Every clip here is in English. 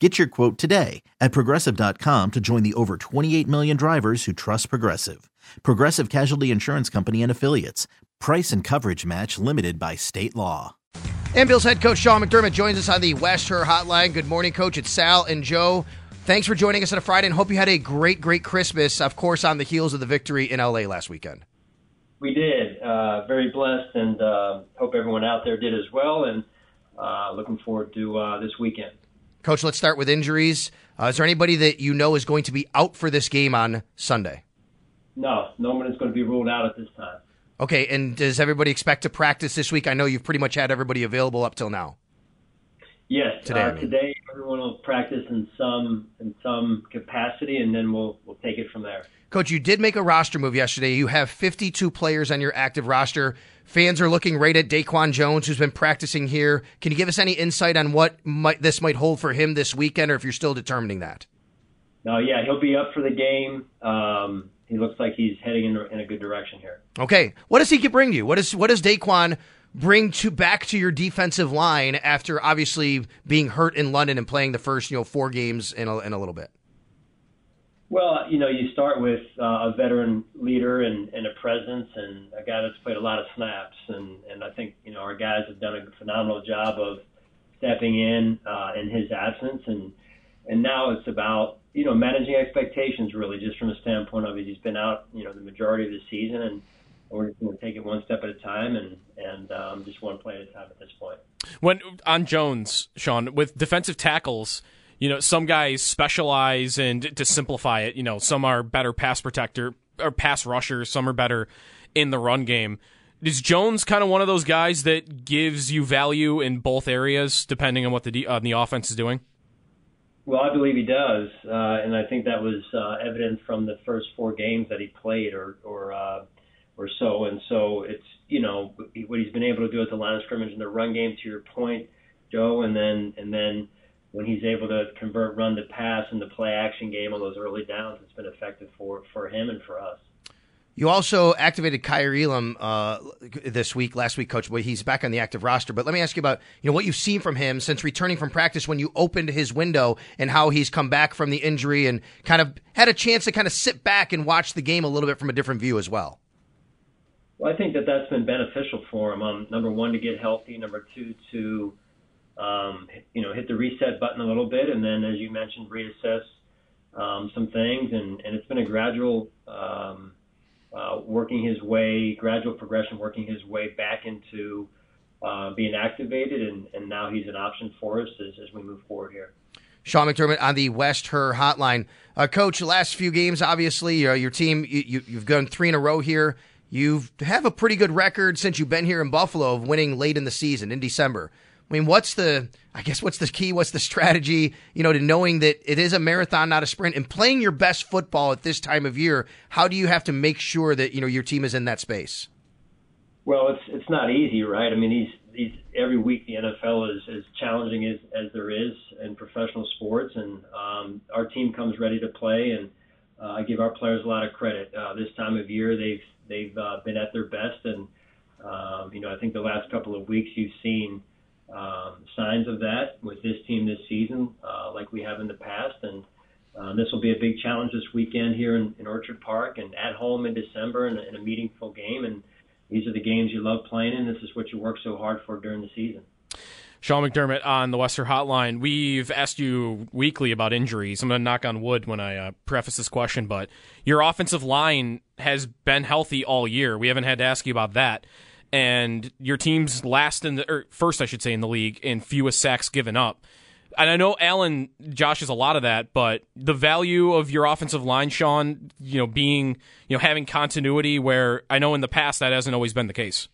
Get your quote today at progressive.com to join the over 28 million drivers who trust Progressive. Progressive Casualty Insurance Company and Affiliates. Price and coverage match limited by state law. And Bills head coach Sean McDermott joins us on the West Her Hotline. Good morning, coach. It's Sal and Joe. Thanks for joining us on a Friday and hope you had a great, great Christmas, of course, on the heels of the victory in LA last weekend. We did. Uh, very blessed and uh, hope everyone out there did as well. And uh, looking forward to uh, this weekend. Coach, let's start with injuries. Uh, is there anybody that you know is going to be out for this game on Sunday? No, no one is going to be ruled out at this time. Okay, and does everybody expect to practice this week? I know you've pretty much had everybody available up till now. Yes, Today, uh, I mean. today everyone will practice in some in some capacity, and then we'll we'll take it from there. Coach, you did make a roster move yesterday. You have 52 players on your active roster. Fans are looking right at Daquan Jones, who's been practicing here. Can you give us any insight on what might, this might hold for him this weekend, or if you're still determining that? No, yeah, he'll be up for the game. Um, he looks like he's heading in, in a good direction here. Okay, what does he bring you? What does what does Daquan bring to back to your defensive line after obviously being hurt in London and playing the first you know four games in a, in a little bit? Well, you know, you start with uh, a veteran leader and, and a presence, and a guy that's played a lot of snaps, and and I think you know our guys have done a phenomenal job of stepping in uh, in his absence, and and now it's about you know managing expectations really, just from the standpoint of he's been out you know the majority of the season, and we're just going to take it one step at a time, and and um, just one play at a time at this point. When on Jones, Sean, with defensive tackles, you know, some guys specialize and to simplify it, you know, some are better pass protector or pass rushers, some are better in the run game. Is Jones kind of one of those guys that gives you value in both areas depending on what the uh, the offense is doing? Well, I believe he does, uh, and I think that was uh, evident from the first four games that he played, or or uh, or so. And so it's you know what he's been able to do at the line of scrimmage in the run game. To your point, Joe, and then and then when he's able to convert run to pass in the play action game on those early downs, it's been effective for for him and for us. You also activated Kaiir Elam uh, this week, last week, Coach. Well, he's back on the active roster. But let me ask you about you know what you've seen from him since returning from practice when you opened his window, and how he's come back from the injury and kind of had a chance to kind of sit back and watch the game a little bit from a different view as well. Well, I think that that's been beneficial for him. Um, number one, to get healthy. Number two, to um, you know hit the reset button a little bit, and then, as you mentioned, reassess um, some things. And, and it's been a gradual um, uh, working his way, gradual progression, working his way back into uh, being activated, and, and now he's an option for us as, as we move forward here. Sean McDermott on the West Her Hotline, uh, Coach. Last few games, obviously, uh, your team you, you've gone three in a row here. You have a pretty good record since you've been here in Buffalo of winning late in the season in December. I mean, what's the, I guess, what's the key? What's the strategy, you know, to knowing that it is a marathon, not a sprint, and playing your best football at this time of year? How do you have to make sure that, you know, your team is in that space? Well, it's it's not easy, right? I mean, these these every week the NFL is as challenging as as there is in professional sports, and um, our team comes ready to play, and uh, I give our players a lot of credit. Uh, this time of year, they've they've uh, been at their best, and um, you know, I think the last couple of weeks you've seen um, signs of that with this team this season, uh, like we have in the past. And um, this will be a big challenge this weekend here in, in Orchard Park and at home in December in a, in a meaningful game. And these are the games you love playing in. This is what you work so hard for during the season. Sean McDermott on the Western Hotline. We've asked you weekly about injuries. I'm going to knock on wood when I uh, preface this question, but your offensive line has been healthy all year. We haven't had to ask you about that. And your team's last in the or first, I should say, in the league in fewest sacks given up. And I know Allen Josh is a lot of that, but the value of your offensive line, Sean, you know, being you know having continuity where I know in the past that hasn't always been the case.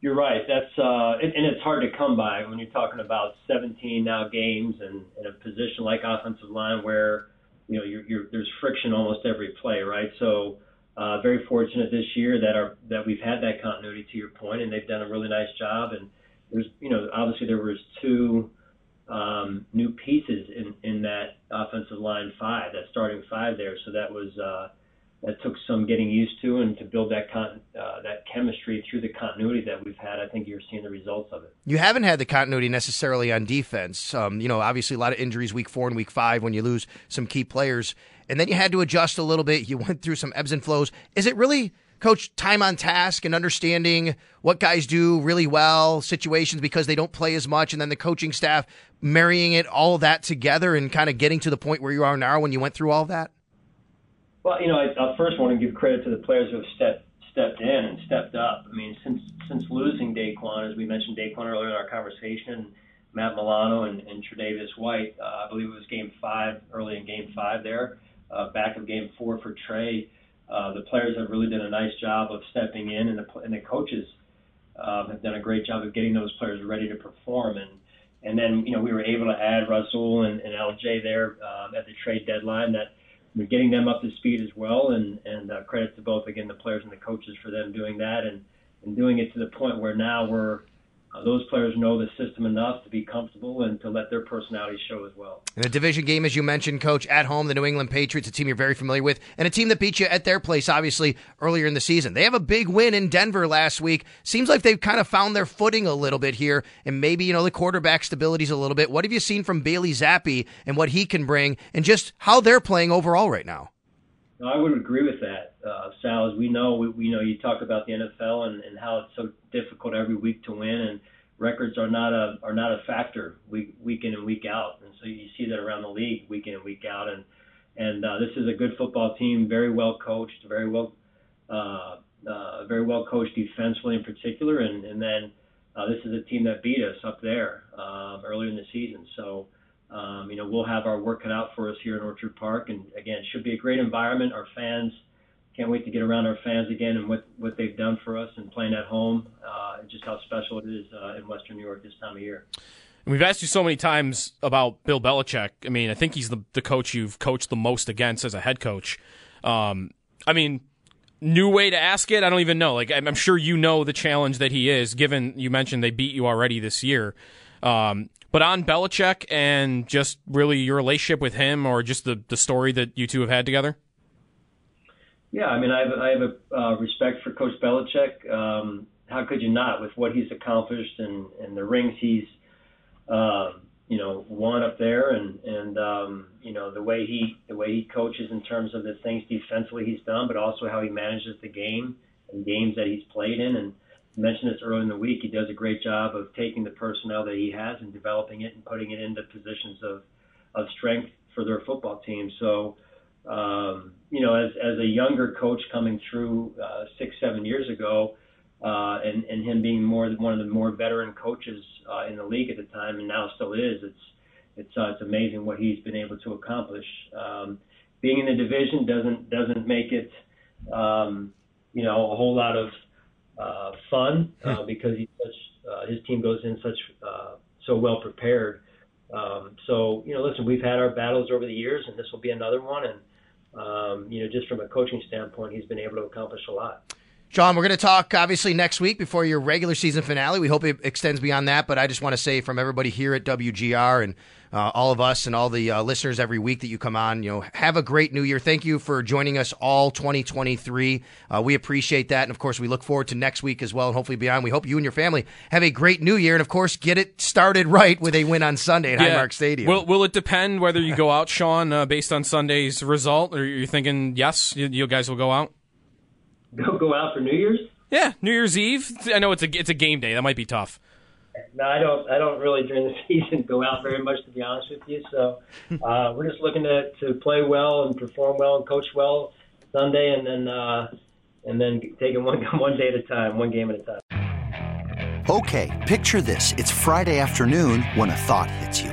You're right. That's uh, and, and it's hard to come by when you're talking about 17 now games and in a position like offensive line where you know you're, you're, there's friction almost every play, right? So uh, very fortunate this year that our that we've had that continuity to your point, and they've done a really nice job. And there's you know obviously there was two um, new pieces in in that offensive line five, that starting five there. So that was uh, that took some getting used to and to build that con- uh, that chemistry through the continuity that we've had. I think you're seeing the results of it. You haven't had the continuity necessarily on defense. Um, you know, obviously a lot of injuries week four and week five when you lose some key players, and then you had to adjust a little bit. You went through some ebbs and flows. Is it really? Coach, time on task and understanding what guys do really well, situations because they don't play as much, and then the coaching staff marrying it all that together and kind of getting to the point where you are now when you went through all that? Well, you know, I, I first want to give credit to the players who have stepped stepped in and stepped up. I mean, since since losing Daquan, as we mentioned Daquan earlier in our conversation, Matt Milano and, and Tre'Davious White, uh, I believe it was Game Five, early in Game Five there, uh, back of Game Four for Trey. Uh, the players have really done a nice job of stepping in, and the, and the coaches um, have done a great job of getting those players ready to perform. And and then you know we were able to add Rasul and, and LJ there um, at the trade deadline that we're getting them up to speed as well. And, and uh, credit to both, again, the players and the coaches for them doing that and, and doing it to the point where now we're uh, those players know the system enough to be comfortable and to let their personalities show as well. In a division game, as you mentioned, Coach, at home, the New England Patriots, a team you're very familiar with, and a team that beat you at their place, obviously, earlier in the season. They have a big win in Denver last week. Seems like they've kind of found their footing a little bit here, and maybe, you know, the quarterback stability's a little bit. What have you seen from Bailey Zappe and what he can bring, and just how they're playing overall right now? No, I would agree with that, uh, Sal. As we know, we, we know you talk about the NFL and, and how it's so difficult every week to win, and records are not a are not a factor week week in and week out. And so you see that around the league week in and week out. And and uh, this is a good football team, very well coached, very well uh, uh, very well coached defensively in particular. And and then uh, this is a team that beat us up there um, earlier in the season. So. Um, you know, we'll have our work cut out for us here in Orchard Park, and again, should be a great environment. Our fans can't wait to get around our fans again and what what they've done for us and playing at home, uh, and just how special it is uh, in Western New York this time of year. And we've asked you so many times about Bill Belichick. I mean, I think he's the the coach you've coached the most against as a head coach. Um, I mean, new way to ask it. I don't even know. Like, I'm sure you know the challenge that he is. Given you mentioned they beat you already this year. Um, but on Belichick and just really your relationship with him, or just the the story that you two have had together. Yeah, I mean, I have, I have a uh, respect for Coach Belichick. Um, how could you not, with what he's accomplished and, and the rings he's, uh, you know, won up there, and and um, you know the way he the way he coaches in terms of the things defensively he's done, but also how he manages the game and games that he's played in. And I mentioned this earlier in the week. He does a great job of taking the personnel that he has and developing it and putting it into positions of of strength for their football team. So um, you know, as, as a younger coach coming through uh, six, seven years ago, uh, and, and him being more one of the more veteran coaches uh, in the league at the time, and now still is. It's it's uh, it's amazing what he's been able to accomplish. Um, being in the division doesn't doesn't make it, um, you know, a whole lot of uh, fun uh, because he's such, uh, his team goes in such uh, so well prepared. Um, so you know, listen, we've had our battles over the years, and this will be another one, and um, you know, just from a coaching standpoint, he's been able to accomplish a lot. Sean, we're going to talk obviously next week before your regular season finale. We hope it extends beyond that, but I just want to say from everybody here at WGR and uh, all of us and all the uh, listeners every week that you come on, you know, have a great new year. Thank you for joining us all 2023. Uh, we appreciate that. And of course, we look forward to next week as well and hopefully beyond. We hope you and your family have a great new year and of course, get it started right with a win on Sunday at yeah. Highmark Stadium. Will, will it depend whether you go out, Sean, uh, based on Sunday's result, or are you're thinking, yes, you, you guys will go out? Go, go out for New Year's? Yeah, New Year's Eve. I know it's a it's a game day. That might be tough. No, I don't. I don't really during the season go out very much, to be honest with you. So uh, we're just looking to to play well and perform well and coach well Sunday, and then uh, and then taking one one day at a time, one game at a time. Okay, picture this: it's Friday afternoon when a thought hits you.